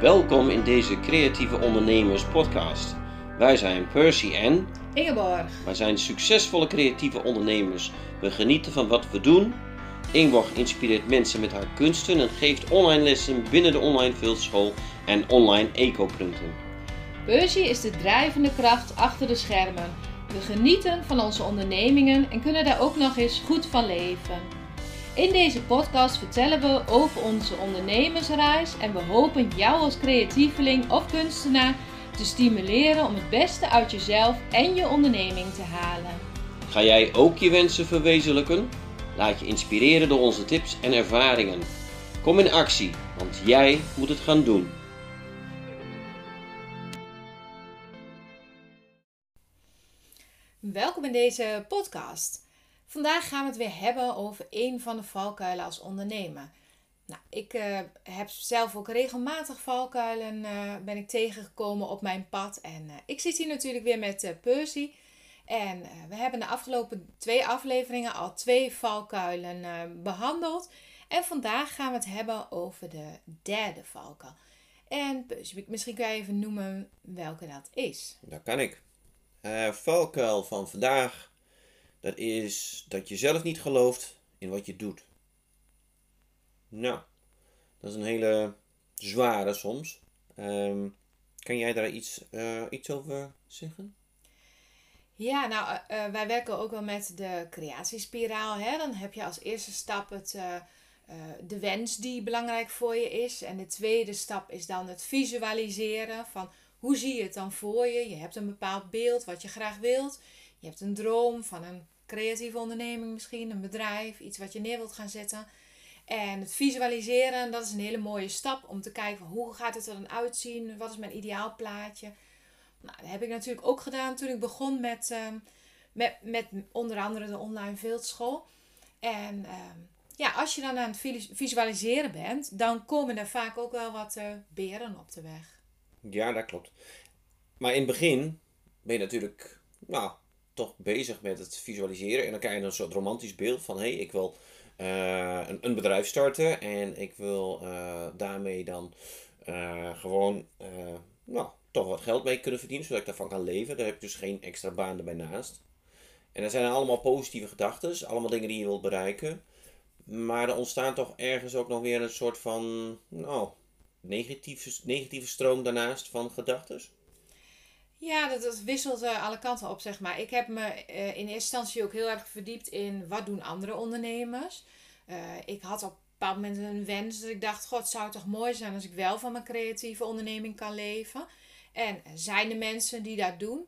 Welkom in deze Creatieve Ondernemers podcast. Wij zijn Percy en Ingeborg. wij zijn succesvolle creatieve ondernemers. We genieten van wat we doen. Ingeborg inspireert mensen met haar kunsten en geeft online lessen binnen de online veldschool en online eco-punten. Percy is de drijvende kracht achter de schermen. We genieten van onze ondernemingen en kunnen daar ook nog eens goed van leven. In deze podcast vertellen we over onze ondernemersreis en we hopen jou als creatieveling of kunstenaar te stimuleren om het beste uit jezelf en je onderneming te halen. Ga jij ook je wensen verwezenlijken? Laat je inspireren door onze tips en ervaringen. Kom in actie, want jij moet het gaan doen. Welkom in deze podcast. Vandaag gaan we het weer hebben over een van de valkuilen als ondernemer. Nou, ik uh, heb zelf ook regelmatig valkuilen uh, ben ik tegengekomen op mijn pad. En uh, ik zit hier natuurlijk weer met Percy. En we hebben de afgelopen twee afleveringen al twee valkuilen behandeld. En vandaag gaan we het hebben over de derde valkuil. En Percy, misschien kan je even noemen welke dat is. Dat kan ik. valkuil van vandaag dat is dat je zelf niet gelooft in wat je doet. Nou, dat is een hele zware soms. Um, kan jij daar iets, uh, iets over zeggen? Ja, nou, uh, wij werken ook wel met de creatiespiraal. Hè? Dan heb je als eerste stap het, de wens die belangrijk voor je is. En de tweede stap is dan het visualiseren van hoe zie je het dan voor je. Je hebt een bepaald beeld wat je graag wilt. Je hebt een droom van een creatieve onderneming misschien, een bedrijf, iets wat je neer wilt gaan zetten. En het visualiseren, dat is een hele mooie stap om te kijken hoe gaat het er dan uitzien, wat is mijn ideaal plaatje. Nou, dat heb ik natuurlijk ook gedaan toen ik begon met, uh, met, met onder andere de online veldschool. En uh, ja, als je dan aan het visualiseren bent, dan komen er vaak ook wel wat uh, beren op de weg. Ja, dat klopt. Maar in het begin ben je natuurlijk, nou, toch bezig met het visualiseren. En dan krijg je een soort romantisch beeld van: hé, hey, ik wil uh, een, een, bedrijf starten en ik wil uh, daarmee dan uh, gewoon, nou, toch wat geld mee kunnen verdienen, zodat ik daarvan kan leven. Daar heb ik dus geen extra baan erbij naast. En dat zijn allemaal positieve gedachten, allemaal dingen die je wilt bereiken. Maar er ontstaan toch ergens ook nog weer een soort van, nou, negatieve, negatieve stroom daarnaast van gedachten. Ja, dat, dat wisselt uh, alle kanten op, zeg maar. Ik heb me uh, in eerste instantie ook heel erg verdiept in wat doen andere ondernemers. Uh, ik had op een bepaald moment een wens dat ik dacht, god, het zou toch mooi zijn als ik wel van mijn creatieve onderneming kan leven. En zijn er mensen die dat doen?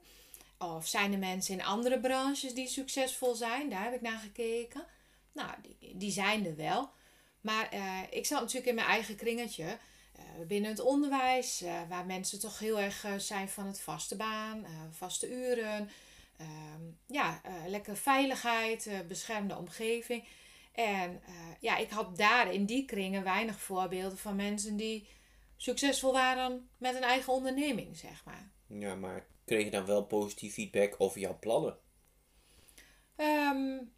Of zijn er mensen in andere branches die succesvol zijn? Daar heb ik naar gekeken. Nou, die, die zijn er wel. Maar ik zat natuurlijk in mijn eigen kringetje. Eh, binnen het onderwijs, uh, waar mensen toch heel erg uh, zijn van het vaste baan, vaste uren. Ehm, ja, lekker veiligheid, beschermde omgeving. En ja, ik had daar in die kringen weinig voorbeelden van mensen die succesvol waren met een eigen onderneming, zeg maar. Ja, maar kreeg je dan wel positief feedback over jouw plannen? Um,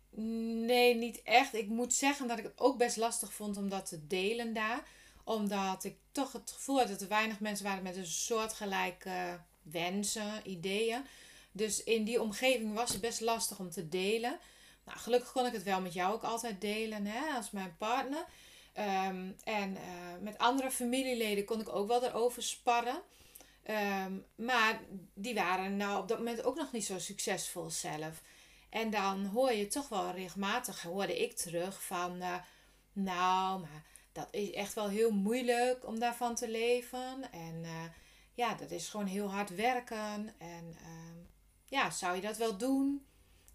nee, niet echt. Ik moet zeggen dat ik het ook best lastig vond om dat te delen daar omdat ik toch het gevoel had dat er weinig mensen waren met een soortgelijke wensen, ideeën. Dus in die omgeving was het best lastig om te delen. Nou, gelukkig kon ik het wel met jou ook altijd delen, hè, als mijn partner. Ehm, en uh, met andere familieleden kon ik ook wel erover sparren. Um, maar die waren nou op dat moment ook nog niet zo succesvol zelf. En dan hoor je toch wel regelmatig, hoorde ik terug van, uh, nou, maar dat is echt wel heel moeilijk om daarvan te leven. En uh, ja, dat is gewoon heel hard werken. En uh, ja, zou je dat wel doen?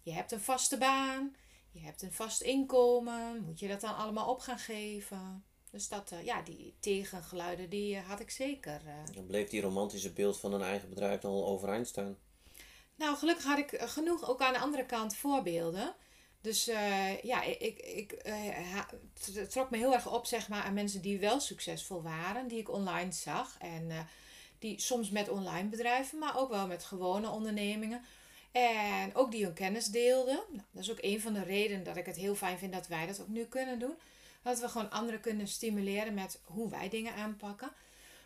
Je hebt een vaste baan, je hebt een vast inkomen. Moet je dat dan allemaal op gaan geven? Dus dat, uh, ja, die tegengeluiden, die had ik zeker. Dan bleef die romantische beeld van een eigen bedrijf dan al overeind staan? Nou, gelukkig had ik genoeg ook aan de andere kant voorbeelden. Dus uh, ja, ik, ik uh, het trok me heel erg op zeg maar, aan mensen die wel succesvol waren, die ik online zag. En uh, die soms met online bedrijven, maar ook wel met gewone ondernemingen. En ook die hun kennis deelden. Nou, dat is ook een van de redenen dat ik het heel fijn vind dat wij dat ook nu kunnen doen. Dat we gewoon anderen kunnen stimuleren met hoe wij dingen aanpakken.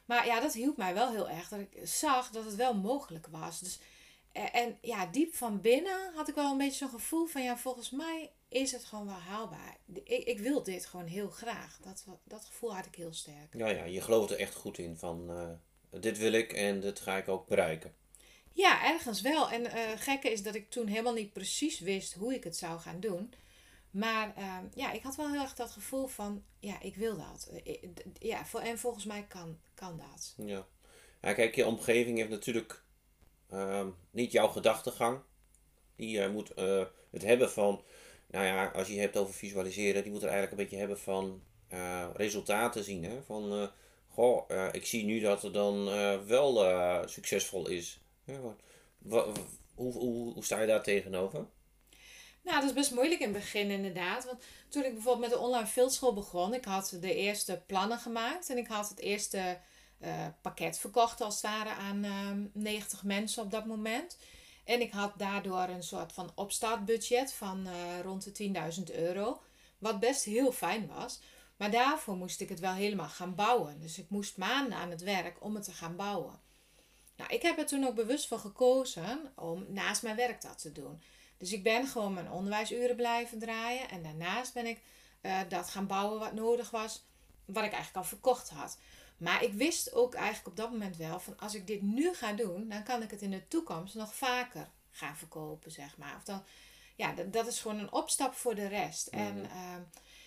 Maar ja, dat hielp mij wel heel erg. Dat ik zag dat het wel mogelijk was. Dus, eh, en ja, diep van binnen had ik wel een beetje zo'n gevoel van... Ja, volgens mij is het gewoon wel haalbaar. Ik, ik wil dit gewoon heel graag. Dat, dat gevoel had ik heel sterk. Ja, ja, je gelooft er echt goed in van... Uh, dit wil ik en dit ga ik ook bereiken. Ja, ergens wel. En uh, gekke is dat ik toen helemaal niet precies wist hoe ik het zou gaan doen. Maar uh, ja, ik had wel heel erg dat gevoel van, ja, ik wil dat. Ja, en volgens mij kan, kan dat. Ja. ja, kijk, je omgeving heeft natuurlijk uh, niet jouw gedachtegang. Die uh, moet het hebben van, nou ja, als je het hebt over visualiseren, die moet er eigenlijk een beetje hebben van resultaten zien. Hè? Van, goh, ik zie nu dat het dan wel succesvol is. Ja, hoe, hoe, hoe sta je daar tegenover? Nou, dat is best moeilijk in het begin inderdaad. Want toen ik bijvoorbeeld met de online fieldschool begon, ik had de eerste plannen gemaakt en ik had het eerste uh, pakket verkocht als het ware aan uh, ehm, 90 mensen op dat moment. En ik had daardoor een soort van opstartbudget van uh, rond de 10.000 euro. Wat best heel fijn was. Maar daarvoor moest ik het wel helemaal gaan bouwen. Dus ik moest maanden aan het werk om het te gaan bouwen. Nou, ik heb er toen ook bewust voor gekozen om naast mijn werk dat te doen. Dus ik ben gewoon mijn onderwijsuren blijven draaien. En daarnaast ben ik uh, dat gaan bouwen wat nodig was. Wat ik eigenlijk al verkocht had. Maar ik wist ook eigenlijk op dat moment wel van als ik dit nu ga doen, dan kan ik het in de toekomst nog vaker gaan verkopen, zeg maar. Of dan, ja, dat, dat is gewoon een opstap voor de rest. En ehm,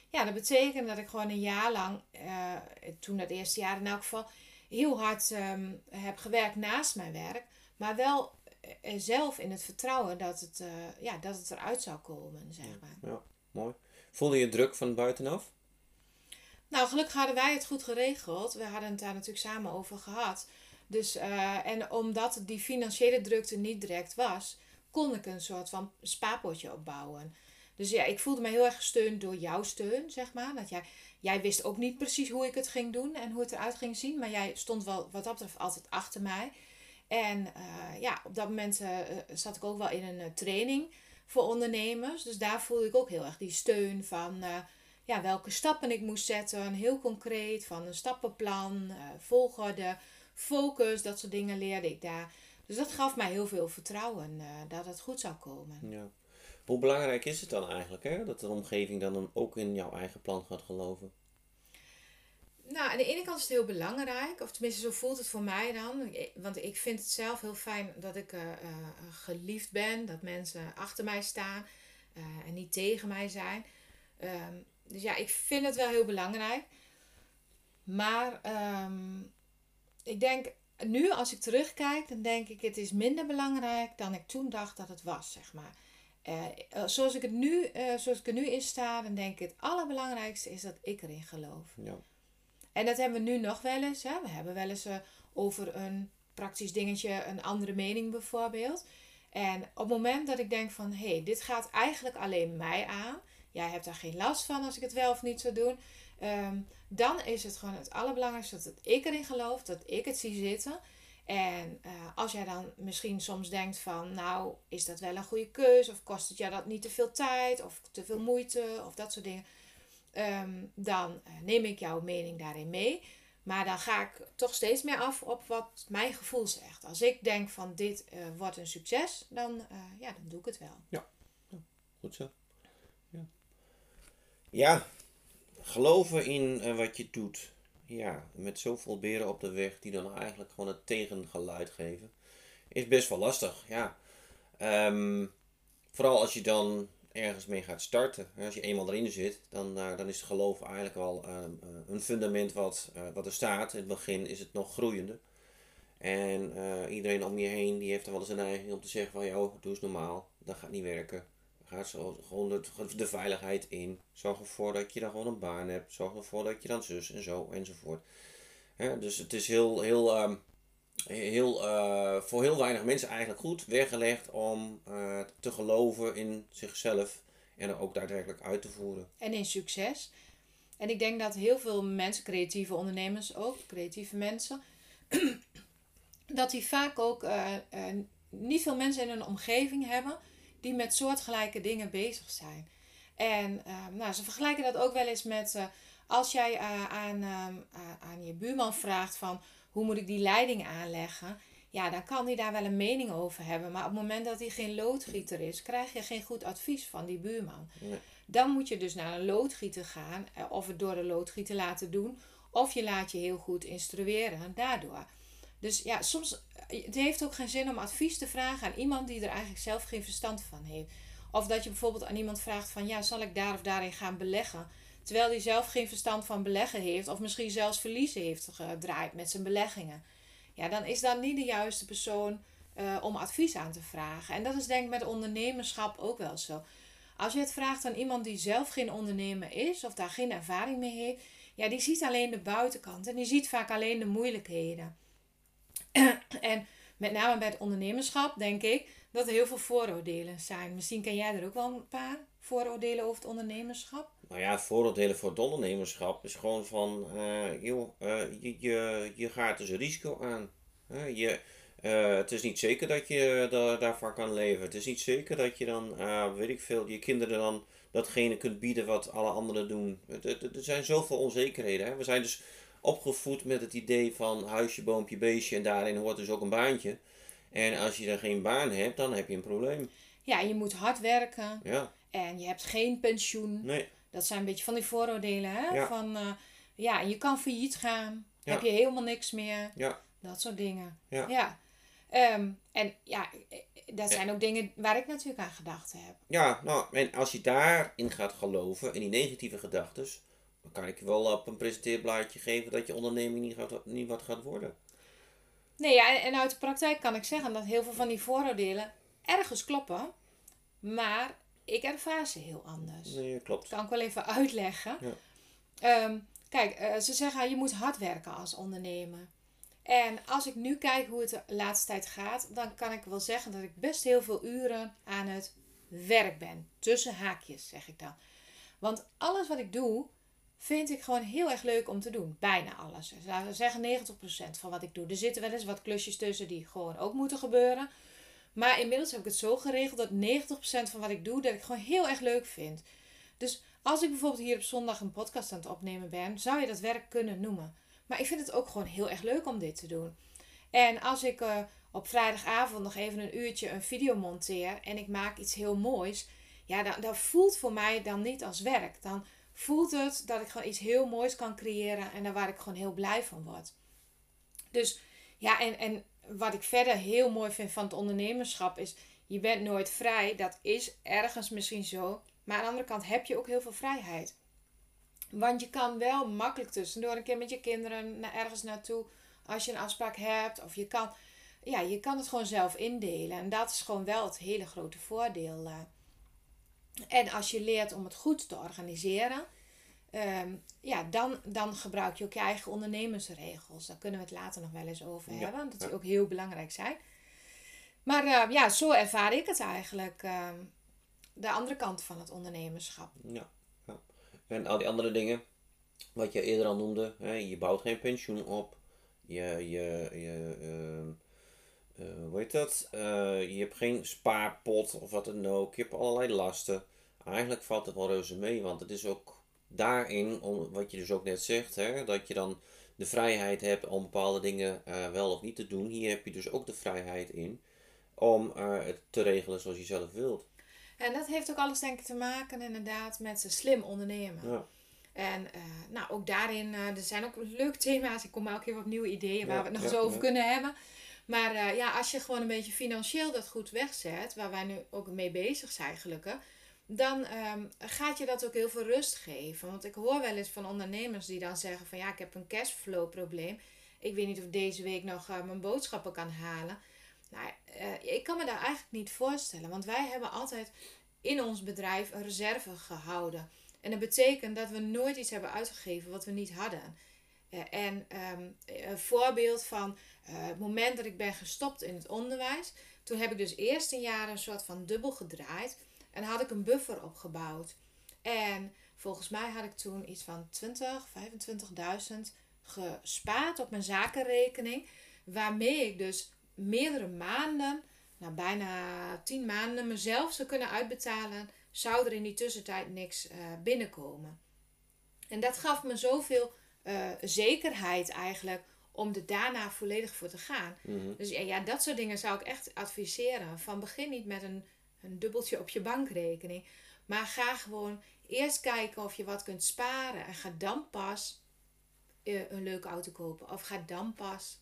ja, dat betekent dat ik gewoon een jaar lang, uh, toen dat eerste jaar in elk geval, heel hard ehm, heb gewerkt naast mijn werk. Maar wel eh, zelf in het vertrouwen dat het, ja, dat het eruit zou komen, zeg maar. Ja, mooi. Voelde je druk van buitenaf? Nou, gelukkig hadden wij het goed geregeld. We hadden het daar natuurlijk samen over gehad. Dus, uh, en omdat die financiële drukte niet direct was, kon ik een soort van spaarpotje opbouwen. Dus ja, ik voelde me heel erg gesteund door jouw steun, zeg maar. Dat jij, jij wist ook niet precies hoe ik het ging doen en hoe het eruit ging zien. Maar jij stond wel wat dat betreft altijd achter mij. En uh, ja, op dat moment uh, zat ik ook wel in een training voor ondernemers. Dus daar voelde ik ook heel erg die steun van ja, welke stappen ik moest zetten. Heel concreet van een stappenplan, volgorde, focus, dat soort dingen leerde ik daar. Dus dat gaf mij heel veel vertrouwen dat het goed zou komen. Ja. Hoe belangrijk is het dan eigenlijk hè? dat de omgeving dan ook in jouw eigen plan gaat geloven? Nou, aan de ene kant is het heel belangrijk, of tenminste zo voelt het voor mij dan. Want ik vind het zelf heel fijn dat ik uh, geliefd ben, dat mensen achter mij staan uh, en niet tegen mij zijn. Um, dus ja, ik vind het wel heel belangrijk. Maar um, ik denk, nu als ik terugkijk, dan denk ik het is minder belangrijk dan ik toen dacht dat het was, zeg maar. Uh, zoals, ik het nu, uh, zoals ik er nu in sta, dan denk ik het allerbelangrijkste is dat ik erin geloof. Ja. En dat hebben we nu nog wel eens. Hè? We hebben wel eens uh, over een praktisch dingetje een andere mening bijvoorbeeld. En op het moment dat ik denk van, hé, hey, dit gaat eigenlijk alleen mij aan. Jij hebt daar geen last van als ik het wel of niet zou doen. Um, dan is het gewoon het allerbelangrijkste dat ik erin geloof, dat ik het zie zitten. En uh, als jij dan misschien soms denkt van, nou, is dat wel een goede keus? Of kost het jou dat niet te veel tijd? Of te veel moeite? Of dat soort dingen. Um, dan uh, neem ik jouw mening daarin mee. Maar dan ga ik toch steeds meer af op wat mijn gevoel zegt. Als ik denk van dit uh, wordt een succes, dan, ja, dan doe ik het wel. Ja, ja goed zo. Ja. Ja, geloven in wat je doet ja, met zoveel beren op de weg die dan eigenlijk gewoon het tegengeluid geven, is best wel lastig. Ja. Ehm, vooral als je dan ergens mee gaat starten. Als je eenmaal erin zit, dan, uh, dan is geloof eigenlijk wel ehm, eh, een fundament wat, wat er staat. In het begin is het nog groeiende. En iedereen om je heen die heeft er wel eens een neiging om te zeggen van... joh, doe eens normaal, dat gaat niet werken. Ga zo, gewoon de, de veiligheid in. Zorg ervoor dat je dan gewoon een baan hebt. Zorg ervoor dat je dan zus en zo enzovoort. dus het is heel, heel, ehm, heel uh, voor heel weinig mensen eigenlijk goed weggelegd om uh, te geloven in zichzelf en er ook daadwerkelijk uit te voeren. En in succes. En ik denk dat heel veel mensen, creatieve ondernemers ook, creatieve mensen, dat die vaak ook uh, niet veel mensen in hun omgeving hebben die met soortgelijke dingen bezig zijn. En uh, nou, ze vergelijken dat ook wel eens met uh, als jij uh, aan, aan je buurman vraagt van hoe moet ik die leiding aanleggen? Ja, dan kan hij daar wel een mening over hebben. Maar op het moment dat hij geen loodgieter is, krijg je geen goed advies van die buurman. Nee. Dan moet je dus naar een loodgieter gaan, eh, of het door de loodgieter laten doen, of je laat je heel goed instrueren daardoor. Dus ja, soms eh, het heeft ook geen zin om advies te vragen aan iemand die er eigenlijk zelf geen verstand van heeft. Of dat je bijvoorbeeld aan iemand vraagt van ja, zal ik daar of daarin gaan beleggen? Terwijl hij zelf geen verstand van beleggen heeft, of misschien zelfs verliezen heeft gedraaid met zijn beleggingen. Ja, dan is dat niet de juiste persoon eh, om advies aan te vragen. En dat is denk ik met ondernemerschap ook wel zo. Als je het vraagt aan iemand die zelf geen ondernemer is of daar geen ervaring mee heeft, ja, die ziet alleen de buitenkant en die ziet vaak alleen de moeilijkheden. en met name bij het ondernemerschap denk ik dat er heel veel vooroordelen zijn. Misschien ken jij er ook wel een paar vooroordelen over het ondernemerschap. Nou ja, vooroordelen voor het ondernemerschap is gewoon van, uh, joh, uh, je, je, je gaat dus risico aan. Je, het is niet zeker dat je da daarvan kan leven. Het is niet zeker dat je dan, weet ik veel, je kinderen dan datgene kunt bieden wat alle anderen doen. Er zijn zoveel onzekerheden. Hè? We zijn dus opgevoed met het idee van huisje, boompje, beestje en daarin hoort dus ook een baantje. En als je dan geen baan hebt, dan heb je een probleem. Ja, je moet hard werken. Ja. En je hebt geen pensioen. Nee. Dat zijn een beetje van die vooroordelen. Hè? Ja. Van, uh, ja, je kan failliet gaan. Ja. Heb je helemaal niks meer. Ja. Dat soort dingen. Ja. ja. Um, en ja, dat zijn ook dingen waar ik natuurlijk aan gedacht heb. Ja, nou, en als je daarin gaat geloven, in die negatieve gedachten, dan kan ik je wel op een presenteerblaadje geven dat je onderneming niet, gaat, niet wat gaat worden. Nee, ja, en uit de praktijk kan ik zeggen dat heel veel van die vooroordelen ergens kloppen, maar ik ervaar ze heel anders. Nee, klopt. Dat kan ik wel even uitleggen. Ja. Um, kijk, uh, ze zeggen je moet hard werken als ondernemer. En als ik nu kijk hoe het de laatste tijd gaat, dan kan ik wel zeggen dat ik best heel veel uren aan het werk ben. Tussen haakjes, zeg ik dan. Want alles wat ik doe, vind ik gewoon heel erg leuk om te doen. Bijna alles. Dus laten we zeggen 90% van wat ik doe. Er zitten wel eens wat klusjes tussen die gewoon ook moeten gebeuren. Maar inmiddels heb ik het zo geregeld dat 90% van wat ik doe, dat ik gewoon heel erg leuk vind. Dus als ik bijvoorbeeld hier op zondag een podcast aan het opnemen ben, zou je dat werk kunnen noemen. Maar ik vind het ook gewoon heel erg leuk om dit te doen. En als ik uh, op vrijdagavond nog even een uurtje een video monteer en ik maak iets heel moois, ja, dat voelt voor mij dan niet als werk. Dan voelt het dat ik gewoon iets heel moois kan creëren en daar waar ik gewoon heel blij van word. Dus ja, en, en wat ik verder heel mooi vind van het ondernemerschap is, je bent nooit vrij. Dat is ergens misschien zo. Maar aan de andere kant heb je ook heel veel vrijheid. Want je kan wel makkelijk tussendoor een keer met je kinderen naar ergens naartoe. Als je een afspraak hebt. Of je kan, ja, je kan het gewoon zelf indelen. En dat is gewoon wel het hele grote voordeel. En als je leert om het goed te organiseren. Um, ja, dan, dan gebruik je ook je eigen ondernemersregels. Daar kunnen we het later nog wel eens over Ja, hebben. Dat die ja. ook heel belangrijk zijn. Maar uh, ja, zo ervaar ik het eigenlijk. Uh, de andere kant van het ondernemerschap. Ja, ja. En al die andere dingen, wat je eerder al noemde, hè, je bouwt geen pensioen op. Je, je, je hoe heet dat? je hebt geen spaarpot of wat dan ook. Je hebt allerlei lasten. Eigenlijk valt het wel reuze mee, want het is ook daarin, om, wat je dus ook net zegt, hè, dat je dan de vrijheid hebt om bepaalde dingen uh, wel of niet te doen. Hier heb je dus ook de vrijheid in om uh, het te regelen zoals je zelf wilt. En dat heeft ook alles denk ik te maken inderdaad met slim ondernemen. Ja. En uh, nou, ook daarin, er zijn ook leuke thema's. Ik kom elke keer op nieuwe ideeën waar Ja, we het nog ja, eens over kunnen hebben. Maar ja, als je gewoon een beetje financieel dat goed wegzet, waar wij nu ook mee bezig zijn gelukkig dan um, gaat je dat ook heel veel rust geven. Want ik hoor wel eens van ondernemers die dan zeggen van ja, ik heb een cashflow probleem. Ik weet niet of deze week nog uh, mijn boodschappen kan halen. Nou, ik kan me daar eigenlijk niet voorstellen. Want wij hebben altijd in ons bedrijf een reserve gehouden. En dat betekent dat we nooit iets hebben uitgegeven wat we niet hadden. En um, een voorbeeld van het moment dat ik ben gestopt in het onderwijs. Toen heb ik dus eerst een jaar een soort van dubbel gedraaid. En had ik een buffer opgebouwd. En volgens mij had ik toen iets van 20, 25.000 gespaard op mijn zakenrekening. Waarmee ik dus meerdere maanden, nou bijna 10 maanden, mezelf zou kunnen uitbetalen. Zou er in die tussentijd niks uh, binnenkomen. En dat gaf me zoveel uh, zekerheid eigenlijk om er daarna volledig voor te gaan. Mhm. Dus ja, ja, dat soort dingen zou ik echt adviseren. Van begin niet met een, een dubbeltje op je bankrekening. Maar ga gewoon eerst kijken of je wat kunt sparen. En ga dan pas eh, een leuke auto kopen. Of ga dan pas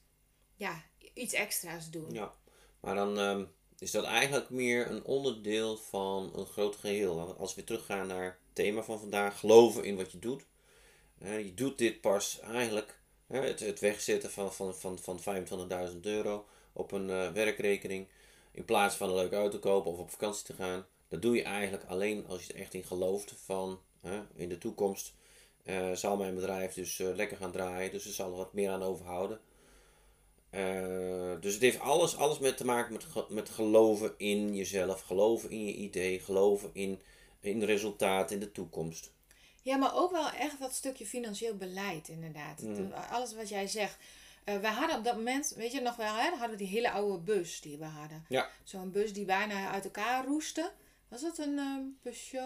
ja, iets extra's doen. Ja, maar dan ehm, is dat eigenlijk meer een onderdeel van een groot geheel. Als we teruggaan naar het thema van vandaag, geloven in wat je doet. Je doet dit pas eigenlijk, het, wegzetten van, van, van, van 25.000 euro op een eh, werkrekening. In plaats van een leuke auto kopen of op vakantie te gaan. Dat doe je eigenlijk alleen als je er echt in gelooft van in de toekomst. eh, zal mijn bedrijf dus eh, lekker gaan draaien, dus er zal er wat meer aan overhouden. Dus het heeft alles, alles met te maken met, met geloven in jezelf, geloven in je idee, geloven in, in de resultaten, in de toekomst. Ja, maar ook wel echt dat stukje financieel beleid, inderdaad. Mm. Alles wat jij zegt. Eh, we hadden op dat moment, weet je nog wel, hè, hadden we die hele oude bus die we hadden. Ja. Zo'n bus die bijna uit elkaar roestte. Was dat een ehm Peugeot?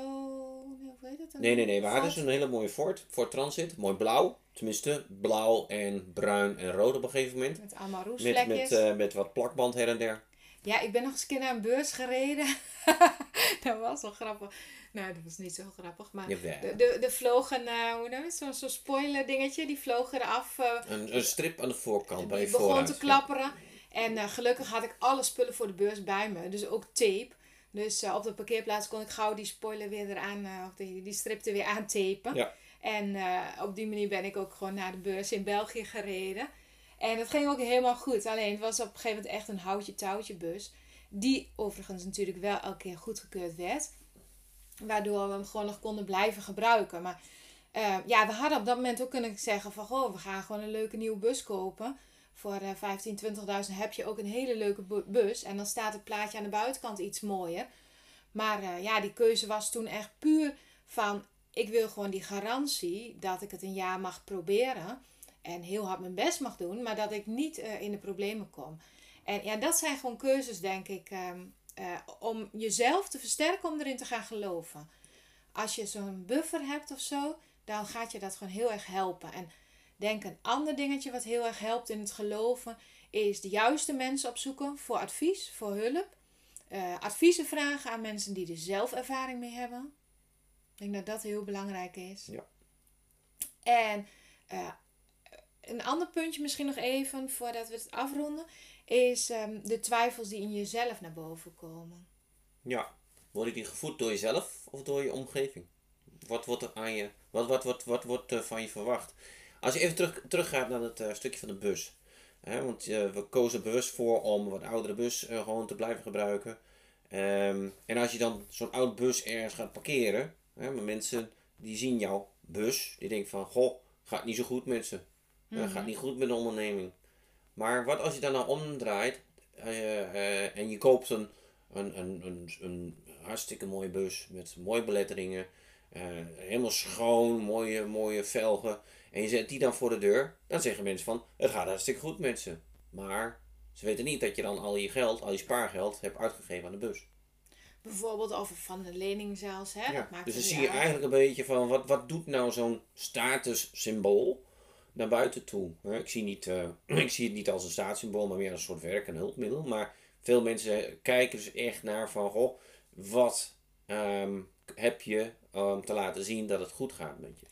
Hoe heet het? Een Nee, nee, nee. We hadden Ford? dus een hele mooie Ford, Ford Transit. Mooi blauw. Tenminste, blauw en bruin en rood op een gegeven moment. Met allemaal Met, roestvlekjes. met, eh, met wat plakband her en der. Ja, ik ben nog eens een keer naar een beurs gereden. dat was wel grappig. Nou, dat was niet zo grappig. Maar Jawel. de, de, de vlogen, eh, hoe noem je? Zo'n zo'n spoiler dingetje. Die vlogen eraf. eh, Een, een strip aan de voorkant bij Die je begon vooruit. te klapperen. En eh, gelukkig had ik alle spullen voor de beurs bij me. Dus ook tape. Dus op de parkeerplaats kon ik gauw die spoiler weer eraan, of die, die strip er weer aantapen. Ja. En op die manier ben ik ook gewoon naar de beurs in België gereden. En het ging ook helemaal goed. Alleen het was op een gegeven moment echt een houtje touwtje bus. Die overigens natuurlijk wel elke keer goedgekeurd werd. Waardoor we hem gewoon nog konden blijven gebruiken. Maar eh, ja, we hadden op dat moment ook kunnen zeggen van... Goh, we gaan gewoon een leuke nieuwe bus kopen. Voor eh 15, 20.000 heb je ook een hele leuke bu- bus. En dan staat het plaatje aan de buitenkant iets mooier. Maar eh, ja, die keuze was toen echt puur van... Ik wil gewoon die garantie dat ik het een jaar mag proberen. En heel hard mijn best mag doen. Maar dat ik niet eh, in de problemen kom. En ja, dat zijn gewoon keuzes, denk ik... ehm, eh, om jezelf te versterken om erin te gaan geloven. Als je zo'n buffer hebt of zo, dan gaat je dat gewoon heel erg helpen. En denk een ander dingetje wat heel erg helpt in het geloven, is de juiste mensen opzoeken voor advies, voor hulp. Eh, adviezen vragen aan mensen die er zelf ervaring mee hebben. Ik denk dat dat heel belangrijk is. Ja. En eh, een ander puntje misschien nog even, voordat we het afronden, is ehm, de twijfels die in jezelf naar boven komen. Ja. Word die gevoed door jezelf of door je omgeving? Wat wordt er aan je, wat, wat, wat, wat wordt er van je verwacht? Als je even terug, teruggaat naar het eh, stukje van de bus. Hè, want eh, we kozen bewust voor om wat oudere bus eh, gewoon te blijven gebruiken. Ehm, en als je dan zo'n oud bus ergens gaat parkeren. Hè, maar mensen die zien jouw bus. Die denken van, goh, gaat niet zo goed met ze. Eh, gaat niet goed met de onderneming. Maar wat als je dan nou omdraait eh, eh, en je koopt een, een, een, een, een hartstikke mooie bus met mooie beletteringen, eh, helemaal schoon, mooie, mooie velgen, en je zet die dan voor de deur, dan zeggen mensen van het gaat hartstikke goed met ze. Maar ze weten niet dat je dan al je geld, al je spaargeld hebt uitgegeven aan de bus. Bijvoorbeeld over van de lening zelfs. Hè? Ja, Dat maakt dus dan zie je eigenlijk een beetje van wat, wat doet nou zo'n statussymbool naar buiten toe. Ik zie, niet, eh, ik zie het niet als een staatssymbool, maar meer als een soort werk- en hulpmiddel. Maar veel mensen kijken dus echt naar van, goh, wat ehm, heb je om te laten zien dat het goed gaat met je.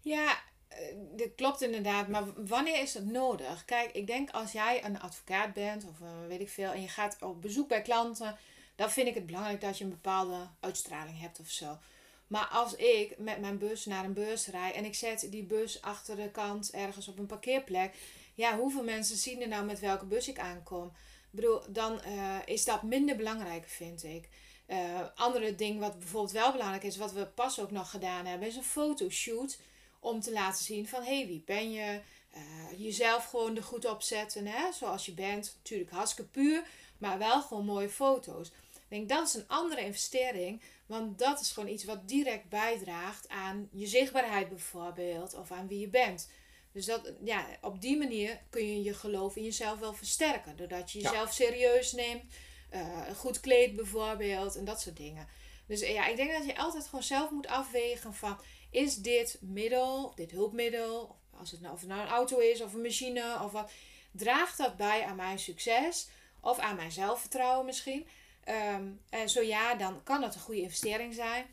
Ja, eh, dat klopt inderdaad. Maar wanneer is het nodig? Kijk, ik denk als jij een advocaat bent of eh, weet ik veel en je gaat op bezoek bij klanten, dan vind ik het belangrijk dat je een bepaalde uitstraling hebt of zo. Maar als ik met mijn bus naar een beurs rijd en ik zet die bus achter de kant ergens op een parkeerplek, ja, hoeveel mensen zien er nou met welke bus ik aankom? Ik bedoel, dan eh, is dat minder belangrijk, vind ik. Eh andere ding wat bijvoorbeeld wel belangrijk is, wat we pas ook nog gedaan hebben, is een fotoshoot om te laten zien van hé, hey, wie ben je? Eh, jezelf gewoon er goed op zetten, hè? zoals je bent. Natuurlijk hartstikke puur, maar wel gewoon mooie foto's. Ik denk dat is een andere investering, want dat is gewoon iets wat direct bijdraagt aan je zichtbaarheid bijvoorbeeld, of aan wie je bent. Dus dat, ja, op die manier kun je je geloof in jezelf wel versterken. Doordat je Ja. jezelf serieus neemt, eh, goed kleed bijvoorbeeld en dat soort dingen. Dus eh, ja, ik denk dat je altijd gewoon zelf moet afwegen van... is dit middel, dit hulpmiddel, als het nou, of het nou een auto is of een machine of wat, draagt dat bij aan mijn succes of aan mijn zelfvertrouwen misschien? Ehm, en zo ja, dan kan het een goede investering zijn.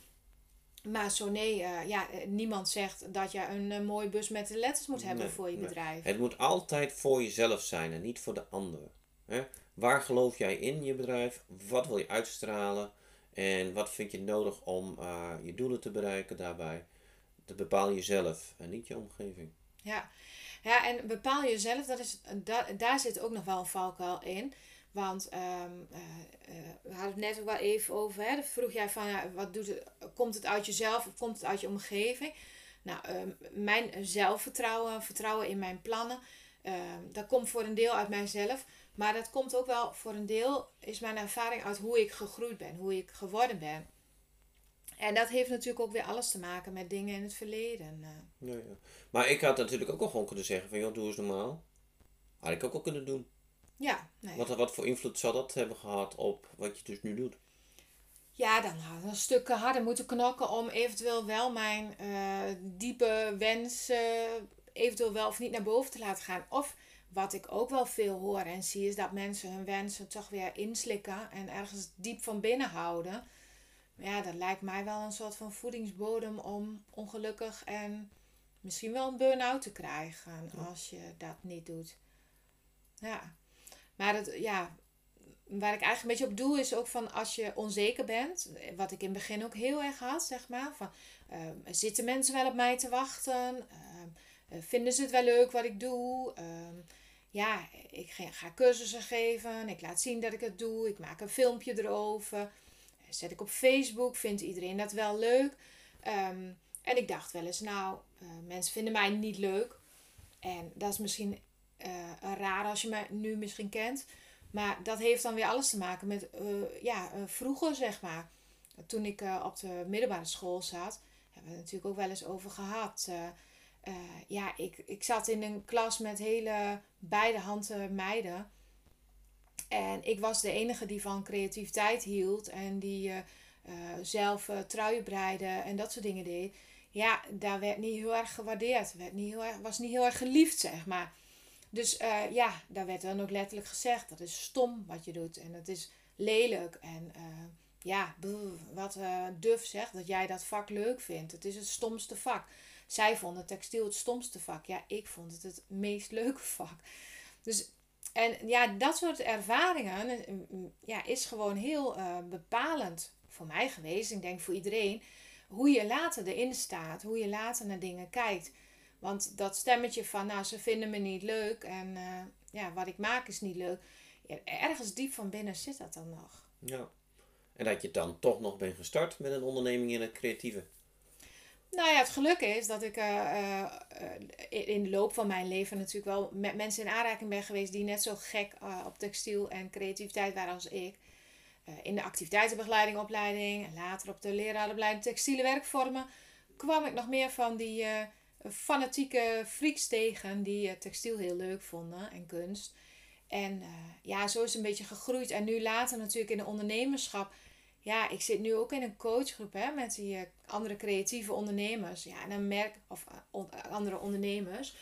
Maar zo nee, eh, ja, eh, niemand zegt dat je een, uh, mooie bus met de letters moet hebben Nee, voor je nee. bedrijf. Het moet altijd voor jezelf zijn en niet voor de ander. Hè? Waar geloof jij in je bedrijf? Wat wil je uitstralen? En wat vind je nodig om je doelen te bereiken daarbij? Dat bepaal je zelf en niet je omgeving. Ja. ja, en bepaal jezelf, dat is, da, daar zit ook nog wel een valkuil in. Want ehm, eh, eh, we hadden het net ook wel even over. Hè? Vroeg jij van, ja, wat doet het, komt het uit jezelf of komt het uit je omgeving? Nou, ehm, mijn zelfvertrouwen, vertrouwen in mijn plannen, ehm, dat komt voor een deel uit mijzelf. Maar dat komt ook wel voor een deel, is mijn ervaring uit hoe ik gegroeid ben, hoe ik geworden ben. En dat heeft natuurlijk ook weer alles te maken met dingen in het verleden. eh. Ja, ja. Maar ik had natuurlijk ook al gewoon kunnen zeggen van, joh, doe eens normaal. Had ik ook al kunnen doen. Ja, nee. Wat, wat voor invloed zou dat hebben gehad op wat je dus nu doet? Ja, dan had ik een stuk harder moeten knokken om eventueel wel mijn eh, diepe wensen eventueel wel of niet naar boven te laten gaan. Of wat ik ook wel veel hoor en zie is dat mensen hun wensen toch weer inslikken en ergens diep van binnen houden. Ja, dat lijkt mij wel een soort van voedingsbodem om ongelukkig en misschien wel een burn-out te krijgen als je dat niet doet. Ja, maar het, ja, waar ik eigenlijk een beetje op doe is ook van als je onzeker bent, wat ik in het begin ook heel erg had, zeg maar, van ehm, zitten mensen wel op mij te wachten? Ehm, eh, vinden ze het wel leuk wat ik doe? Ehm, ja, ik ga, cursussen geven, ik laat zien dat ik het doe, ik maak een filmpje erover, zet ik op Facebook, vindt iedereen dat wel leuk? En ik dacht wel eens, nou, eh, mensen vinden mij niet leuk. En dat is misschien eh, raar als je me nu misschien kent. Maar dat heeft dan weer alles te maken met eh, ja, eh, vroeger, zeg maar. Toen ik op de middelbare school zat, hebben we het natuurlijk ook wel eens over gehad. Eh, eh, ja, ik, ik zat in een klas met hele beide handen meiden. En ik was de enige die van creativiteit hield en die zelf truien breide en dat soort dingen deed. Ja, daar werd niet heel erg gewaardeerd. Werd niet heel erg, was niet heel erg geliefd, zeg maar. Dus eh, ja, daar werd dan ook letterlijk gezegd: dat is stom wat je doet en dat is lelijk. En eh, ja, wat eh duf zegt dat jij dat vak leuk vindt. Het is het stomste vak. Zij vonden textiel het stomste vak. Ja, ik vond het het meest leuke vak. Dus, en ja, dat soort ervaringen ja, is gewoon heel bepalend voor mij geweest. Ik denk voor iedereen. Hoe je later erin staat, hoe je later naar dingen kijkt. Want dat stemmetje van, nou, ze vinden me niet leuk en eh, ja, wat ik maak is niet leuk. Ja, ergens diep van binnen zit dat dan nog. Ja. En dat je dan toch nog bent gestart met een onderneming in het creatieve. Nou ja, het geluk is dat ik eh, eh, in de loop van mijn leven natuurlijk wel met mensen in aanraking ben geweest die net zo gek op textiel en creativiteit waren als ik. In de activiteitenbegeleiding, opleiding en later op de leraaropleiding textiele werkvormen kwam ik nog meer van die fanatieke freaks tegen die eh, textiel heel leuk vonden en kunst. En eh, ja, zo is het een beetje gegroeid. En nu later natuurlijk in de ondernemerschap. Ja, ik zit nu ook in een coachgroep hè, met die eh, andere creatieve ondernemers. Ja, en dan merk, of andere ondernemers.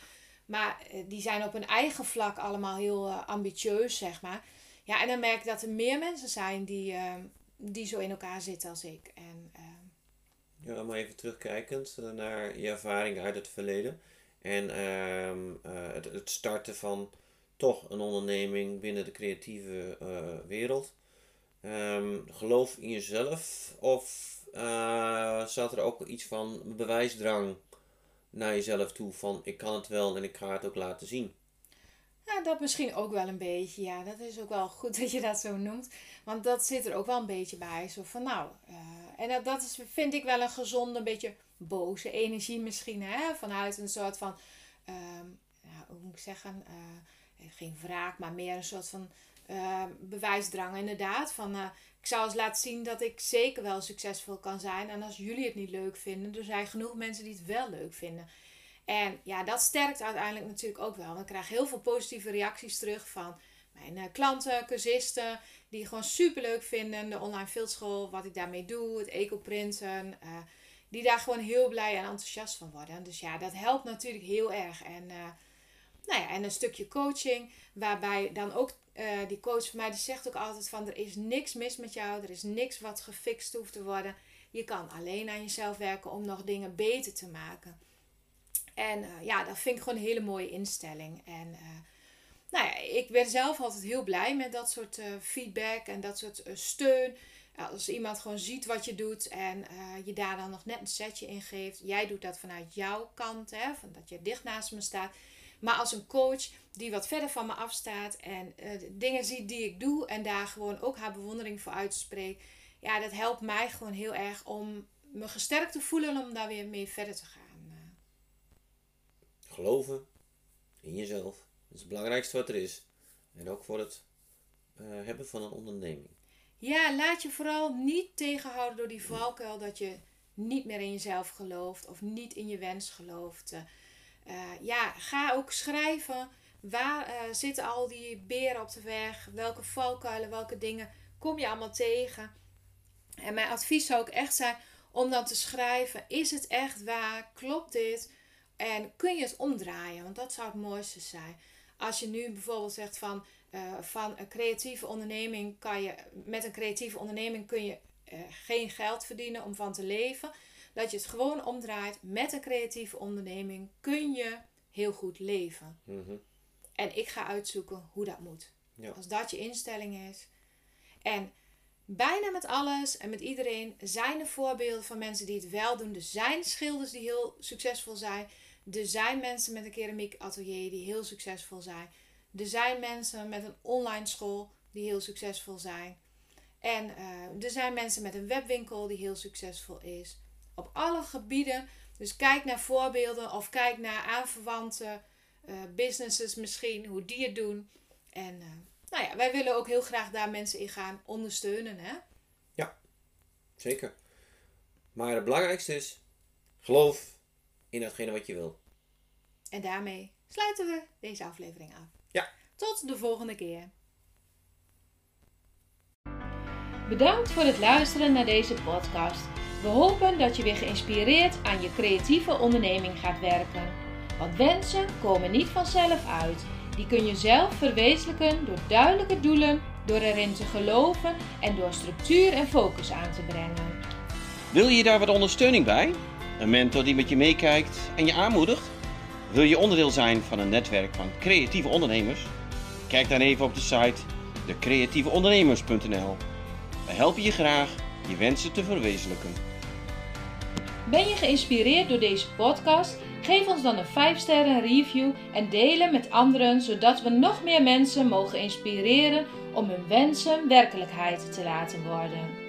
Maar die zijn op hun eigen vlak allemaal heel ambitieus, zeg maar. Ja, en dan merk ik dat er meer mensen zijn die, eh, die zo in elkaar zitten als ik. En Ja, maar even terugkijkend eh, naar je ervaring uit het verleden. En ehm, eh, het, het starten van toch een onderneming binnen de creatieve eh, wereld. Ehm, geloof in jezelf of zat er ook iets van bewijsdrang naar jezelf toe van ik kan het wel en ik ga het ook laten zien? Ja, dat misschien ook wel een beetje. Ja, dat is ook wel goed dat je dat zo noemt. Want dat zit er ook wel een beetje bij. Zo van nou. En dat, dat is, vind ik wel een gezonde, beetje boze energie misschien. Hè? Vanuit een soort van. ehm, hoe moet ik zeggen? eh, geen wraak, maar meer een soort van eh, bewijsdrang. Inderdaad. Van eh, ik zou eens laten zien dat ik zeker wel succesvol kan zijn. En als jullie het niet leuk vinden, er zijn genoeg mensen die het wel leuk vinden. En ja, dat sterkt uiteindelijk natuurlijk ook wel. Want ik krijg heel veel positieve reacties terug van mijn eh, klanten, cursisten, die gewoon super leuk vinden. De online fieldschool, wat ik daarmee doe, het eco-printen. eh, die daar gewoon heel blij en enthousiast van worden. Dus ja, dat helpt natuurlijk heel erg. En, eh, nou ja, en een stukje coaching, waarbij dan ook uh, die coach van mij, die zegt ook altijd van, er is niks mis met jou, er is niks wat gefixt hoeft te worden. Je kan alleen aan jezelf werken om nog dingen beter te maken. En uh, ja, dat vind ik gewoon een hele mooie instelling. En nou ja, ik ben zelf altijd heel blij met dat soort feedback en dat soort steun als iemand gewoon ziet wat je doet en uh, je daar dan nog net een setje in geeft. Jij doet dat vanuit jouw kant, hè, van dat je dicht naast me staat. Maar als een coach die wat verder van me afstaat en dingen ziet die ik doe en daar gewoon ook haar bewondering voor uitspreekt. Ja, dat helpt mij gewoon heel erg om me gesterkt te voelen om daar weer mee verder te gaan. Geloven in jezelf. Dat is het belangrijkste wat er is. En ook voor het uh, hebben van een onderneming. Ja, laat je vooral niet tegenhouden door die valkuil dat je niet meer in jezelf gelooft of niet in je wens gelooft. Uh, ja, ga ook schrijven. Waar zitten al die beren op de weg? Welke valkuilen, welke dingen kom je allemaal tegen? En mijn advies zou ook echt zijn om dan te schrijven: is het echt waar? Klopt dit? En kun je het omdraaien? Want dat zou het mooiste zijn. Als je nu bijvoorbeeld zegt van uh, van een creatieve onderneming kan je, met een creatieve onderneming kun je uh, geen geld verdienen om van te leven. Dat je het gewoon omdraait. Met een creatieve onderneming kun je heel goed leven. Mhm. En ik ga uitzoeken hoe dat moet. Ja. Als dat je instelling is. En bijna met alles en met iedereen zijn er voorbeelden van mensen die het wel doen. Er zijn schilders die heel succesvol zijn. Er zijn mensen met een keramiek atelier die heel succesvol zijn. Er zijn mensen met een online school die heel succesvol zijn. En uh, er zijn mensen met een webwinkel die heel succesvol is. Op alle gebieden. Dus kijk naar voorbeelden of kijk naar aanverwante uh, businesses misschien, hoe die het doen. En uh, nou ja, wij willen ook heel graag daar mensen in gaan ondersteunen. Hè? Ja, zeker. Maar het belangrijkste is, geloof in datgene wat je wil. En daarmee sluiten we deze aflevering af. Ja. Tot de volgende keer. Bedankt voor het luisteren naar deze podcast. We hopen dat je weer geïnspireerd aan je creatieve onderneming gaat werken. Want wensen komen niet vanzelf uit. Die kun je zelf verwezenlijken door duidelijke doelen, door erin te geloven en door structuur en focus aan te brengen. Wil je daar wat ondersteuning bij? Een mentor die met je meekijkt en je aanmoedigt? Wil je onderdeel zijn van een netwerk van creatieve ondernemers? Kijk dan even op de site decreatieveondernemers.nl. We helpen je graag je wensen te verwezenlijken. Ben je geïnspireerd door deze podcast? Geef ons dan een 5 sterren review en delen met anderen, zodat we nog meer mensen mogen inspireren om hun wensen werkelijkheid te laten worden.